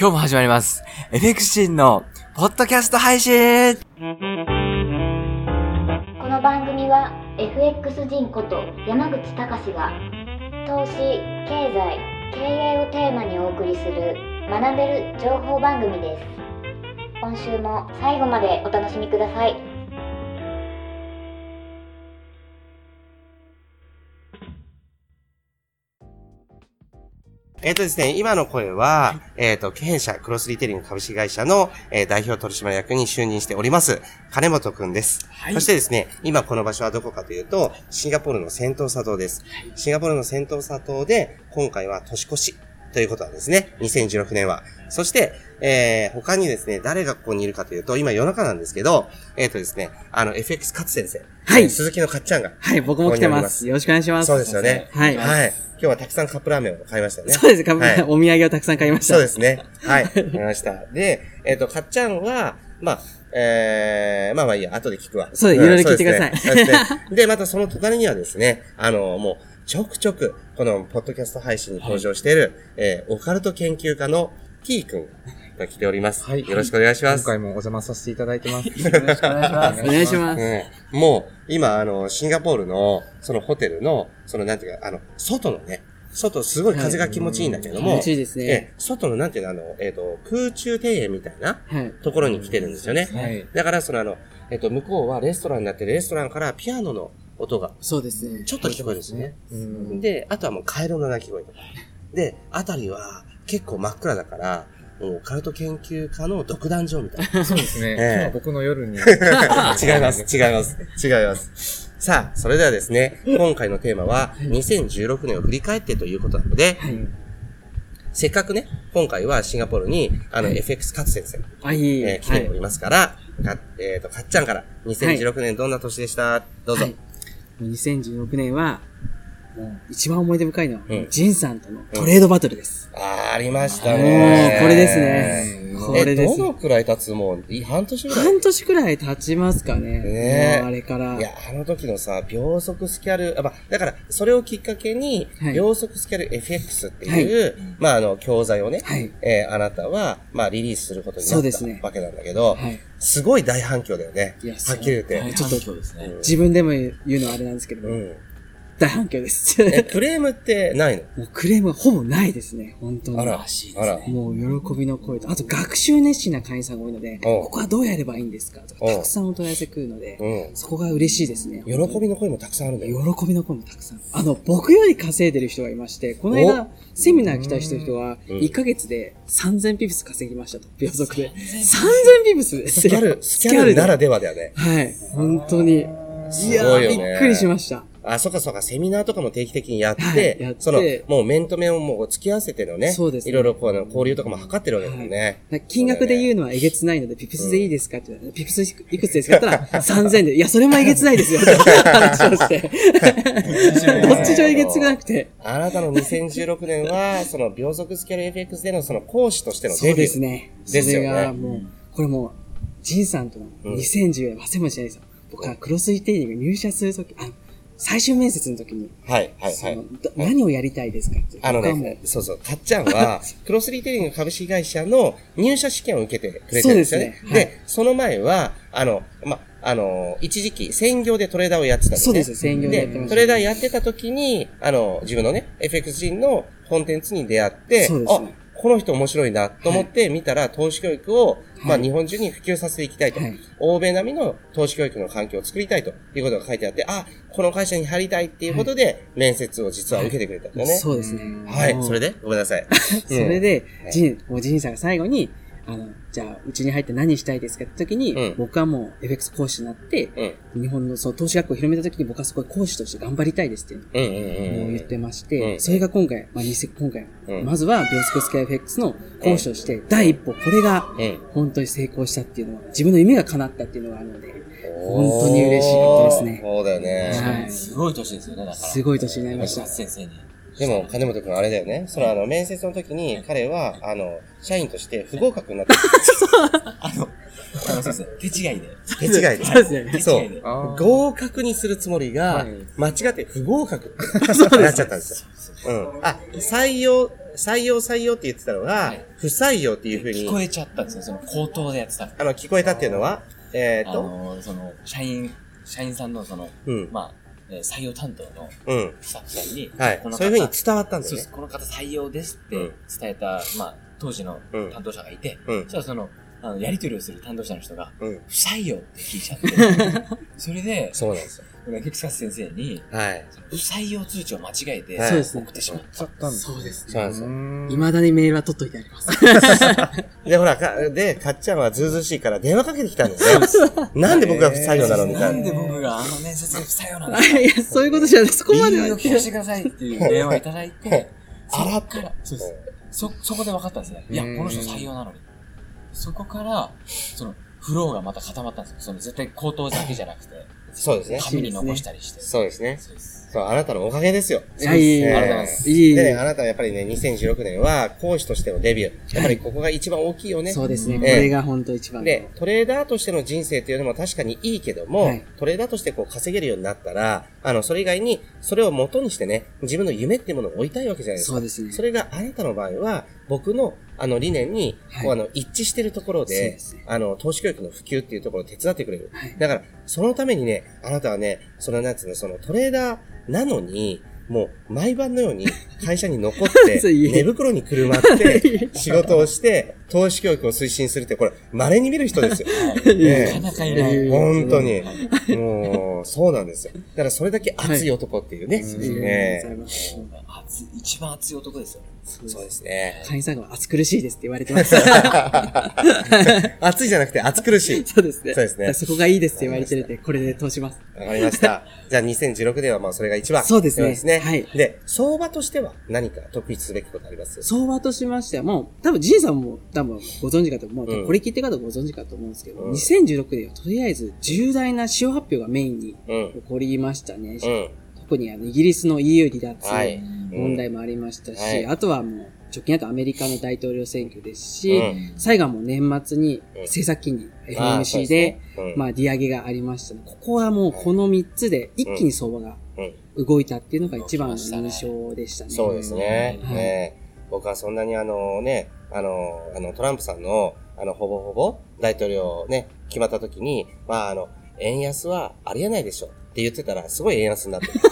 今日も始まります。FX シンのポッドキャスト配信この番組は FX 人こと山口隆が投資、経済、経営をテーマにお送りする学べる情報番組です。今週も最後までお楽しみください。えっ、とですね、今の声は、えっ、と、経営者クロスリテイリング株式会社の、えー代表取締役に就任しております、金本くんです。そしてですね、今この場所はどこかというと、シンガポールのセントーサ島です。シンガポールのセントーサ島で、今回は年越しということなんですね。2016年は。そして、えー、他にですね、誰がここにいるかというと、今夜中なんですけど、えっ、とですね、あの、FX 勝先生。はいえー鈴木のかっちゃんが。はい、僕も来てま。すよろしくお願いします。そうですよね。はい。はい。今日はたくさんカップラーメンを買いましたよね。そうです。かぶはいお土産をたくさん買いました。そうですね。はい。わかりました。で、えっ、と、かっちゃんは、まあ、えー、まあまあいいや、後で聞くわ。そういろいろ聞いてくださいでねで、またその隣にはですね、あの、もう、ちょくちょく、この、ポッドキャスト配信に登場している、えーオカルト研究家の T 君が来ております。はいよろしくお願いします。今回もお邪魔させていただいてます。よろしくお願いします。お願いします。ねもう、今、あの、シンガポールの、そのホテルの、その、なんていうか、あの、外のね、外、すごい風が気持ちいいんだけども、気持ちいいですねえ外の、なんていうの、あの、えっ、と、空中庭園みたいなはい。ところに来てるんですよね。はい。だから、その、あの、えっ、と、向こうはレストランになって、レストランからピアノの音が、そうですね。ちょっと聞こえるんですね。うんで、あとはもうカエルの鳴き声とか。で、あたりは結構真っ暗だから、もうオカルト研究家の独壇場みたいな。そうですね。ええ僕の夜に。違います、違います、違います。さあ、それではですね、今回のテーマは、2016年を振り返ってということなので、せっかくね、今回はシンガポールに、あの、FX 勝先生、あ、いい。えー来ておりますから、かえっ、と、かっちゃんから、2016年どんな年でした、どうぞ。はい。もう2016年は、もう一番思い出深いのは、うんジンさんとのトレードバトルです。あー、ありましたもうね。これですね。これえ、ですど。のくらい経つ？もう、い半年ぐらい？半年くらい経ちますかね。ねえもうあれから。いや、あの時のさ、秒速スキャル、あ、まあ、だから、それをきっかけに、はい秒速スキャル FX っていう、まあ、あの、教材をね、はいえーあなたは、まあ、リリースすることになったそうですねわけなんだけど、はいすごい大反響だよね。いやはっきり言って。はいちょっと。自分でも言うのはあれなんですけども、うん。大反響です。え、クレームってないの？もうクレームはほぼないですね。本当に。あら、あら。もう喜びの声と、あと学習熱心な会員さんが多いので、ここはどうやればいいんですかとか、たくさんお問い合わせ来るので、うん。そこが嬉しいですね。喜びの声もたくさんあるんだよ。喜びの声もたくさん。あの、僕より稼いでる人がいまして、この間、セミナー来た人は、うん1ヶ月で3000ピプス稼ぎましたと、秒速で。3000ピプスですス？キャル、スキャルならではだよね。はい、本当に。いやー、ごいよねびっくりしました。あ、そっかそっか、セミナーとかも定期的にやって、はいやってその、もう面と面をもう付き合わせてのね、そうですねいろいろこう、交流とかも図ってるわけだよね。だから金額で言うのはえげつないので、ピプスでいいですかって言ったら、ピプスいくつですかって言ったら、3000で。いや、それもえげつないですよ。話をして。どっち上えげつなくて。あなたの2016年は、その秒速スキャル FX でのその講師としてのデそうビュー。ですね。ですよねそれがもう、これもう、ジンさんとのうん2014年、忘れもしないですよ。僕はクロスリテイリング入社するとき、あの、最終面接の時に、はい、はい、はい。何をやりたいですかって。あのね、そうそう、かっちゃんは、クロスリテイリング株式会社の入社試験を受けてくれてるんですよね。そうですね。はい。で、その前は、あの、ま、あの、一時期、専業でトレーダーをやってたんですね。そうです専業でやってましたトレーダーやってた時に、あの、自分のね、FX 人のコンテンツに出会って、そうですね。あ、この人面白いなと思って見たら、投資教育を、まあ、はい日本中に普及させていきたいと、はい。欧米並みの投資教育の環境を作りたいということが書いてあって、あ、この会社に入りたいっていうことで、面接を実は受けてくれたんだよね。そうですね。はい、それでごめんなさい。それでうん、ジン、もうジンさんが最後に、あの、じゃあ、うちに入って何したいですかって時に、うん。僕はもう FX 講師になって、うん、日本のその投資学校を広めた時に僕はそこで講師として頑張りたいですっていうのを言ってまして、うんそれが今回、まあ、にせ今回、うん。まずは、秒速スキャ FX の講師として、第一歩、これがうん、本当に成功したっていうのは、自分の夢が叶ったっていうのがあるので、本当に嬉しかったですね。そうだよね。はい。すごい年ですよね、だから。すごい年になりました。先生にでも、金本くんあれだよね。そのあの、面接の時に彼は、あの、社員として不合格になって あの、そうですね。手違いで。手違いで。そうですよね。そう手違いで。あー合格にするつもりがはい、間違って不合格 になっちゃったんですよ。うん。あ、採用、採用採用って言ってたのがはい、不採用っていうふうに、聞こえちゃったんですよ。その口頭でやってた。あの、聞こえたっていうのは、えっと、の、その、社員、社員さんのその、うん。まあ、えー採用担当のうん。スタッフさんに、はいこ。の方そういうふうに伝わったんです。。この方採用ですってうん伝えた、まあ、当時のうん担当者がいて、うんそしたらその、あの、やり取りをする担当者の人が、うん。不採用って聞いちゃって、それで、そうなんですよ。エクスカス先生に、はい。不採用通知を間違えて、はいそうですね送ってしまった。ちゃったんですそうですそうなんですよ。ね。未だにメールは取っといてあります。で、ほら、かで、かっちゃんはずうずうしいから電話かけてきたんですよ。なんで僕が不採用なのみたないんな。で僕があの面接で不採用なんですかいや、そういうことじゃない。そこまでは理由を聞かせてくださいっていう電話をいただいて、あらから、そうです。そ、そこで分かったんですね。いや、こうんの人採用なのに。そこから、その、フローがまた固まったんですよ。その絶対口頭だけじゃなくて、そうですね。紙に残したりして。そうですね。そうあなたのおかげですよ。いやいありがとうございますいいでね、あなたはやっぱりね、2016年は講師としてのデビュー。やっぱりここが一番大きいよね。そうですね。ええこれが本当一番。で、トレーダーとしての人生っていうのも確かにいいけども、はいトレーダーとしてこう稼げるようになったら、あの、それ以外に、それを元にしてね、自分の夢っていうものを追いたいわけじゃないですか。そうですねそれがあなたの場合は、僕の、あの、理念に、はい。こう、あの、一致してるところで、あの、投資教育の普及っていうところを手伝ってくれる。はい。だから、そのためにね、あなたはね、その、なんつうの、その、トレーダーなのに、もう、毎晩のように会社に残って、寝袋にくるまって、仕事をして、投資教育を推進するって、これ、稀に見る人ですよ。ねなかなかいない。え本当に。もう、そうなんですよ。だからそれだけ熱い男っていうね。ありがとうございねます熱い一番熱い男ですよ。そうですね。会員さんが暑苦しいですって言われてます。熱いじゃなくて熱苦しい。そうですね。そうですねそこがいいですって言われてるんで、これで通します。わかりました。じゃあ2016年はまあそれが一番。そうですねはいで、相場としては何か特筆すべきことあります？相場としましては、もう、多分、ジンさんも多分ご存知かと思う。うんこれ聞いてる方ご存知かと思うんですけど、うん2016年はとりあえず重大な使用発表がメインにうん。起こりましたね。うん。特にあの、イギリスの EU 離脱はい。問題もありましたし、はいあとはもう、直近だとアメリカの大統領選挙ですし、うん最後はもう年末にうん政策金利、FMC で、まあ、利上げがありましたね。ここはもうこの3つで一気に相場がうん。動いたっていうのが一番の印象でしたね。そうですね。はいね僕はそんなにあのね、あの、あの、トランプさんの、あの、ほぼほぼ大統領ね、決まった時に、まああの、円安はありえないでしょって言ってたら、すごい円安になってる。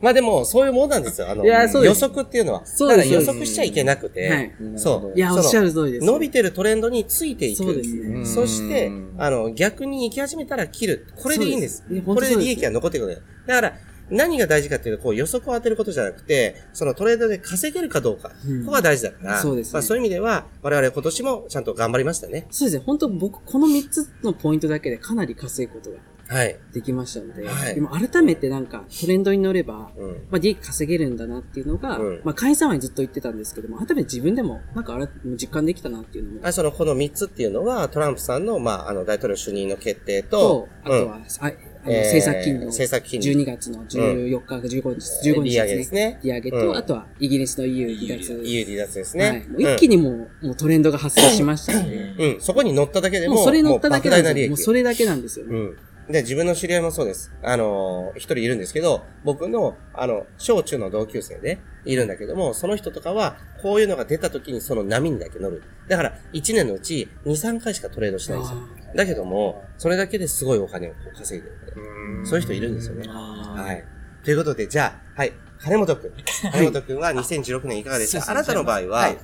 まあでも、そういうもんなんですよ。あの、予測っていうのは。そうですだから予測しちゃいけなくて、はいそう。いや、おっしゃる。る通りです。伸びてるトレンドについていく。そうですね。うんそしてうん、あの、逆に行き始めたら切る。これでいいんです。これで利益が残ってくる。だから、何が大事かっていうと、こう予測を当てることじゃなくて、そのトレードで稼げるかどうか。うんここが大事だから、そうですねまあそういう意味では、我々今年もちゃんと頑張りましたね。そうですね。本当僕、この3つのポイントだけでかなり稼ぐことがはい。できましたので、はいでも改めてなんかトレンドに乗れば、うん。まあ、利益稼げるんだなっていうのが、うんまあ、会員さんはずっと言ってたんですけども、改めて自分でも、なんかあれ、実感できたなっていうのも、あその、この3つっていうのは、トランプさんの、まあ、あの、大統領就任の決定とと、、あとうんは、ああのえー政策金利の政策金利12月の14日か15日、15日利上げですね。利上げと、うんあとはイギリスの EU 離脱。EU 離脱ですはいね。一気にもう、もうトレンドが発生しましたので、うん。うん。そこに乗っただけでも、もうそれ乗っただけなんですよ。もうそれだけなんですよね。うん。で、自分の知り合いもそうです。あのー一人いるんですけど、僕の、あの、小中の同級生でいるんだけども、その人とかは、こういうのが出た時にその波にだけ乗る。だから、1年のうち2、3回しかトレードしないんですよ。だけども、それだけですごいお金を稼いでる。ので、そういう人いるんですよね。はい。ということで、じゃあ、はい。金本くん。金本くんは2016年いかがでした？かあなたの場合は、はい。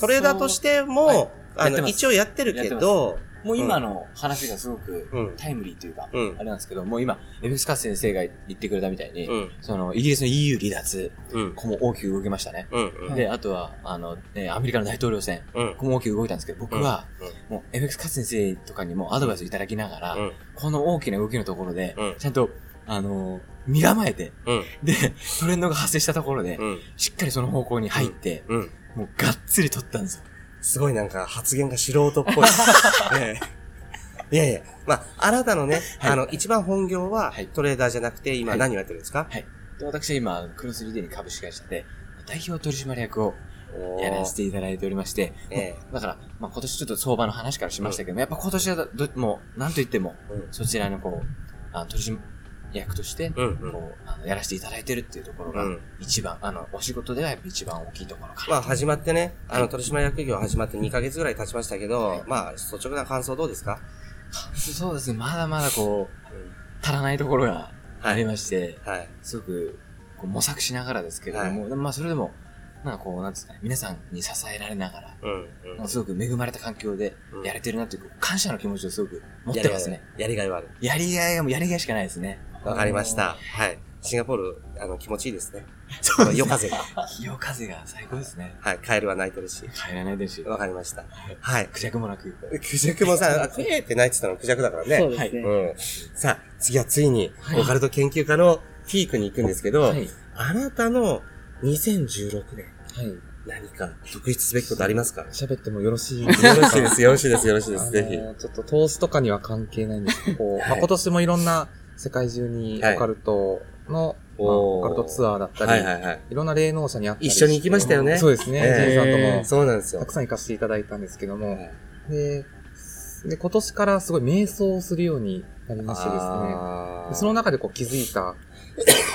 トレーダーとしても、はい。あの、一応やってるけど、もう今の話がすごくうんタイムリーというか、うんあれなんですけど、もう今、エフスカス先生が言ってくれたみたいに、うんその、イギリスの EU 離脱、うん。ここも大きく動きましたね。うん。うん。で、あとは、あの、ね、アメリカの大統領選、うんここも大きく動いたんですけど、僕は、もう、エフスカス先生とかにもアドバイスいただきながら、うん。この大きな動きのところで、うんちゃんと、あの、身構えて、うん。で、トレンドが発生したところで、うん。しっかりその方向に入って、うん。もうがっつり取ったんですよ。すごいなんか発言が素人っぽい。ねえ。いやいや、まあ、あなたのね、はい。あの、一番本業ははい。トレーダーじゃなくて、今はい。何をやってるんですか？はい。で、私は今、クロスリテイリング株式会社で、代表取締役をやらせていただいておりまして、えだから、まあ、今年ちょっと相場の話からしましたけども、やっぱ今年はど、もう、なんと言っても、うん。そちらのこう、あの取締役として、こう、あのやらせていただいてるっていうところがうん、一番、あの、お仕事ではやっぱ一番大きいところかな。まあ始まってね、あの、取締役業始まって2ヶ月ぐらい経ちましたけど、まあ、率直な感想どうですか？そうですね、まだまだこう、足らないところがありまして、はい。すごくこう模索しながらですけれども、まあそれでも、なんかこう、なんつうか、皆さんに支えられながら、うん。なんかすごく恵まれた環境でうんやれてるなっていう、感謝の気持ちをすごく持ってますね。やりがいはある。やりがいがもうやりがいしかないですね。わかりました。はい。シンガポール、あの、気持ちいいですね。そうですね夜風が。夜風が最高ですね。はい。カエルは鳴いてるし。帰らないですし、わかりました。はい。クジャクもなく。クジャクもさ、あクエーって鳴いてたのクジャクだからね。そうですね。うん。さあ、次はついに、オカルト研究家のピークに行くんですけど、はい。あなたの2016年、はい。何か特筆すべきことありますか？よ喋ってもよろしいろしいです、よろしいです、よろしいです、ぜひ。ちょっと投資とかには関係ないんですけど、まあ、今年もいろんな世界中にはいオカルトの、オカルトツアーだったり、はいはいはい。いろんな霊能者に会ったり一緒に行きましたよね。そうですね。ええジェイさんとも。そうなんですよ。たく。さん行かせていただいたんですけども、はい。で、で、今年からすごい瞑想をするようになりましてですね、その中でこう気づいた、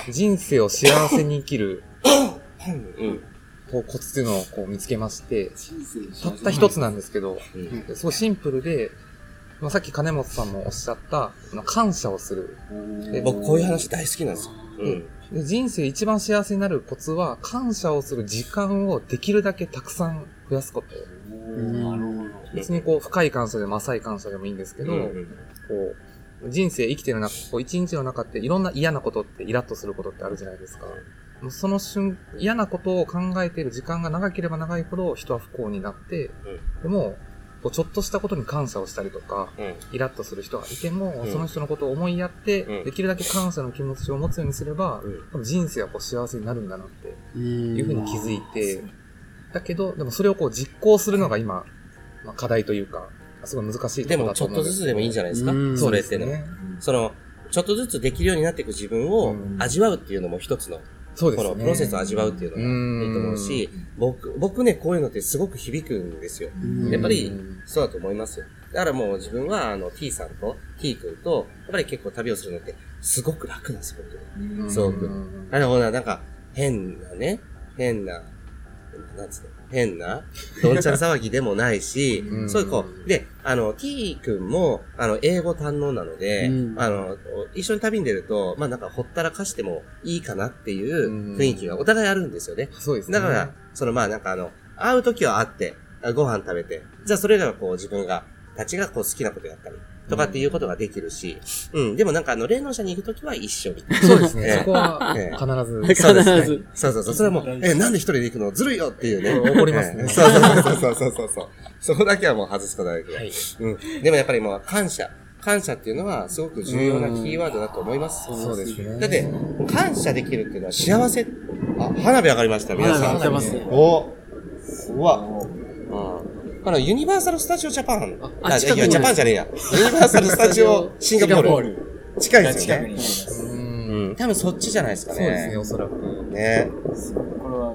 人生を幸せに生きるうん。こうコツっていうのをこう見つけまして、たった一つなんですけど、うんすごいシンプルで、まあ、さっき金本さんもおっしゃった、感謝をする。で僕、こういう話大好きなんですよ。うん。で人生一番幸せになるコツは、感謝をする時間をできるだけたくさん増やすこと。別にこう、深い感謝でも浅い感謝でもいいんですけど、うんこう、人生生きてる中、こう一日の中っていろんな嫌なことってイラッとすることってあるじゃないですか。もうその瞬、嫌なことを考えている時間が長ければ長いほど人は不幸になって、でも、こうちょっとしたことに感謝をしたりとか、うん。イラッとする人がいても、うん。その人のことを思いやって、うん。できるだけ感謝の気持ちを持つようにすれば、人生はこう幸せになるんだなってうん。いうふうに気づいて、だけど、でもそれをこう実行するのが今、まあ、課題というか、すごい難しいとでも、ころだとちょっとずつでもいいんじゃないですか？うん。それってね。ね。その、ちょっとずつできるようになっていく自分をうん。味わうっていうのも一つの、そうですね。このプロセスを味わうっていうのがいいと思うし、僕、僕ね、こういうのってすごく響くんですよ。うんやっぱりうん、そうだと思いますよ。だからもう自分は、あの、T さんと T 君と、やっぱり結構旅をするのって、すごく楽なんですよ、僕。そううんあの、ほら、なんか、変なね、変な、なんつうの、変な、どんちゃん騒ぎでもないしう、んそういうこう、で、あの、T 君も、あの、英語堪能なので、うんあの、一緒に旅に出ると、まあなんか、ほったらかしてもいいかなっていううん雰囲気がお互いあるんですよね。そうですね。だから、そのまあなんかあの、会う時は会って、あご飯食べて、じゃあそれらがこう自分が、たちがこう好きなことやったり、とかっていうことができるし、うん、でもなんかあの、霊能者に行く時は一緒みたいな。そうですね。ええそこはええ必ず。そうですねそうそうそう。それはもう、え、なんで一人で行くのずるいよっていうね。怒りますねええそうそうそうそうそうそこだけはもう外すことができる。はい。うん。でもやっぱりもう感謝。感謝っていうのはすごく重要なキーワードだと思います。そうですね。だって、感謝できるっていうのは幸せ。あ、花火上がりました、皆さん。花火上がってますねおうわ。うん。あの、ユニバーサル・スタジオ・ジャパン。あ近くにいや、ジャパンじゃねえや。ユニバーサル・スタジオ・シンガポール。近いですよね。近くに。うんうん。多分そっちじゃないですかね。そうですね、おそらく。ね。これは、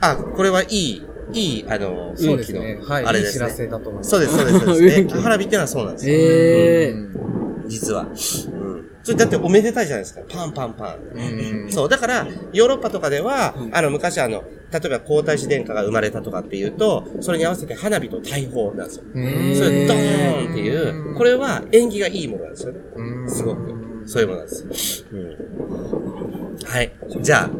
あ、これはいい、いい、あの、そう運気のですね。はい。あれですね。いい知らせだと思います。そうです、そうです、花火ってのはそう なんですよ。ええうん実は。うん。それだっておめでたいじゃないですか。パンパンパン。うんそう。だから、ヨーロッパとかでは、あの、昔あの、例えば皇太子殿下が生まれたとかっていうと、それに合わせて花火と大砲なんですよ。うんそれ、ドーンっていう、これは縁起がいいものなんですよね。うんすごく。そういうものなんです。うん。はい。じゃあ、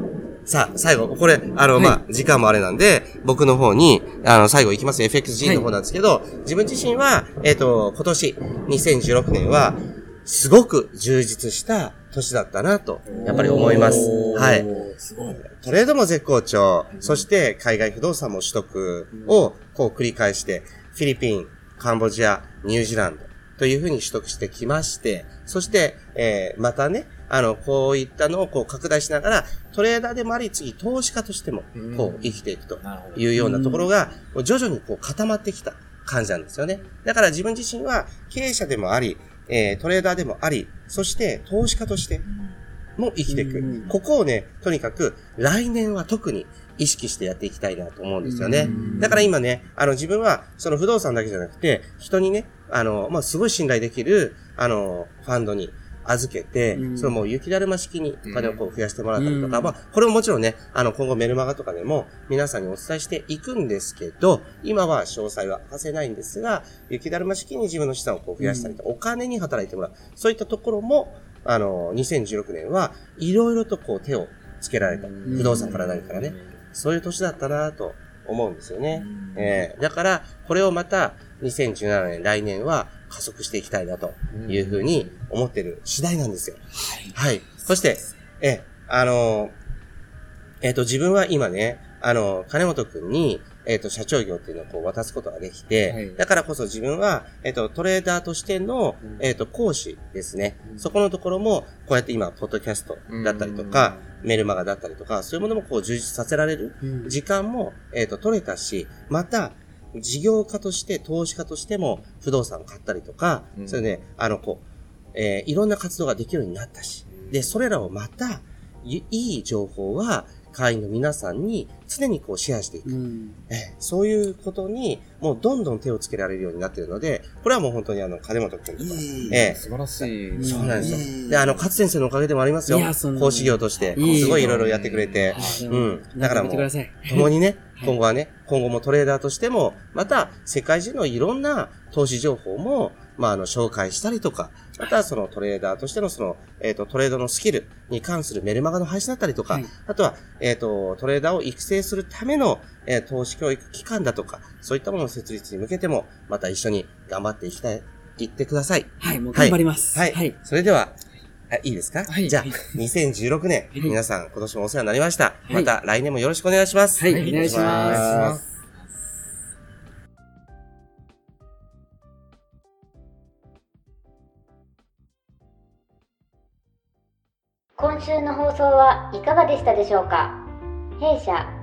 さあ、最後、これ、あの、まあ、時間もあれなんで、僕の方に、あの、最後行きます。FXG の方なんですけど、自分自身は、えっ、と、今年、2016年は、すごく充実した年だったなと、やっぱり思います。はい。すごい。トレードも絶好調、そして海外不動産も取得をこう繰り返して、フィリピン、カンボジア、ニュージーランドというふうに取得してきまして、そして、えーまたね、あの、こういったのをこう拡大しながら、トレーダーでもあり、次投資家としても、こう生きていくと。いうようなところが、徐々にこう固まってきた感じなんですよね。だから自分自身は経営者でもあり、えートレーダーでもあり、そして投資家として、も生きていく。うんここをね、とにかく来年は特に意識してやっていきたいなと思うんですよね。だから今ね、あの自分はその不動産だけじゃなくて、人にね、あの、まあ、すごい信頼できる、あの、ファンドに預けて、うんそのもう雪だるま式にお金をこう増やしてもらったりとか、うんまあ、これももちろんね、あの、今後メルマガとかでも皆さんにお伝えしていくんですけど、今は詳細は明かせないんですが、雪だるま式に自分の資産をこう増やしたりとか、お金に働いてもらう。そういったところも、あの、2016年はいろいろとこう手をつけられた。不動産から何からね。そういう年だったなと思うんですよね。えーだから、これをまた2017年、来年は加速していきたいなというふうに思ってる次第なんですよ。はい。そして、え、あのーえっ、と、自分は今ね、あの、金本くんに、えっ、と、社長業っていうのをこう渡すことができて、はい。だからこそ自分は、えっ、と、トレーダーとしての、えっ、と、講師ですね。そこのところも、こうやって今、ポッドキャストだったりとか、メルマガだったりとか、そういうものもこう充実させられるうん。時間も、えっ、と、取れたし、また、事業家として、投資家としても、不動産を買ったりとか、うん。それで、あの、こう、えーいろんな活動ができるようになったし、で、それらをまた、いいい情報は、会員の皆さんに常にこうシェアしていく。うん。ええそういうことに、もうどんどん手をつけられるようになっているので、これはもう本当にあの、金本君とか、ええ。素晴らしい。そうなんですよ。で、あの、勝先生のおかげでもありますよ。講師業として、いい。すごいいろいろやってくれて、うん。だからもう。共にねは、い。今後はね、今後もトレーダーとしても、また世界中のいろんな投資情報も、まあ、あの、紹介したりとか、またそのトレーダーとしてのその、えっ、と、トレードのスキルに関するメルマガの配信だったりとか、はい。あとは、えっ、と、トレーダーを育成するための、えー投資教育機関だとか、そういったものの設立に向けても、また一緒に頑張っていきたい、行ってください。はい、もう頑張ります。はい。はい。それでは、あいいですか？はいじゃあ、2016年、い皆さん今年もお世話になりました。いまた来年もよろしくお願いします。はい、お願いします。今週の放送はいかがでしたでしょうか？弊社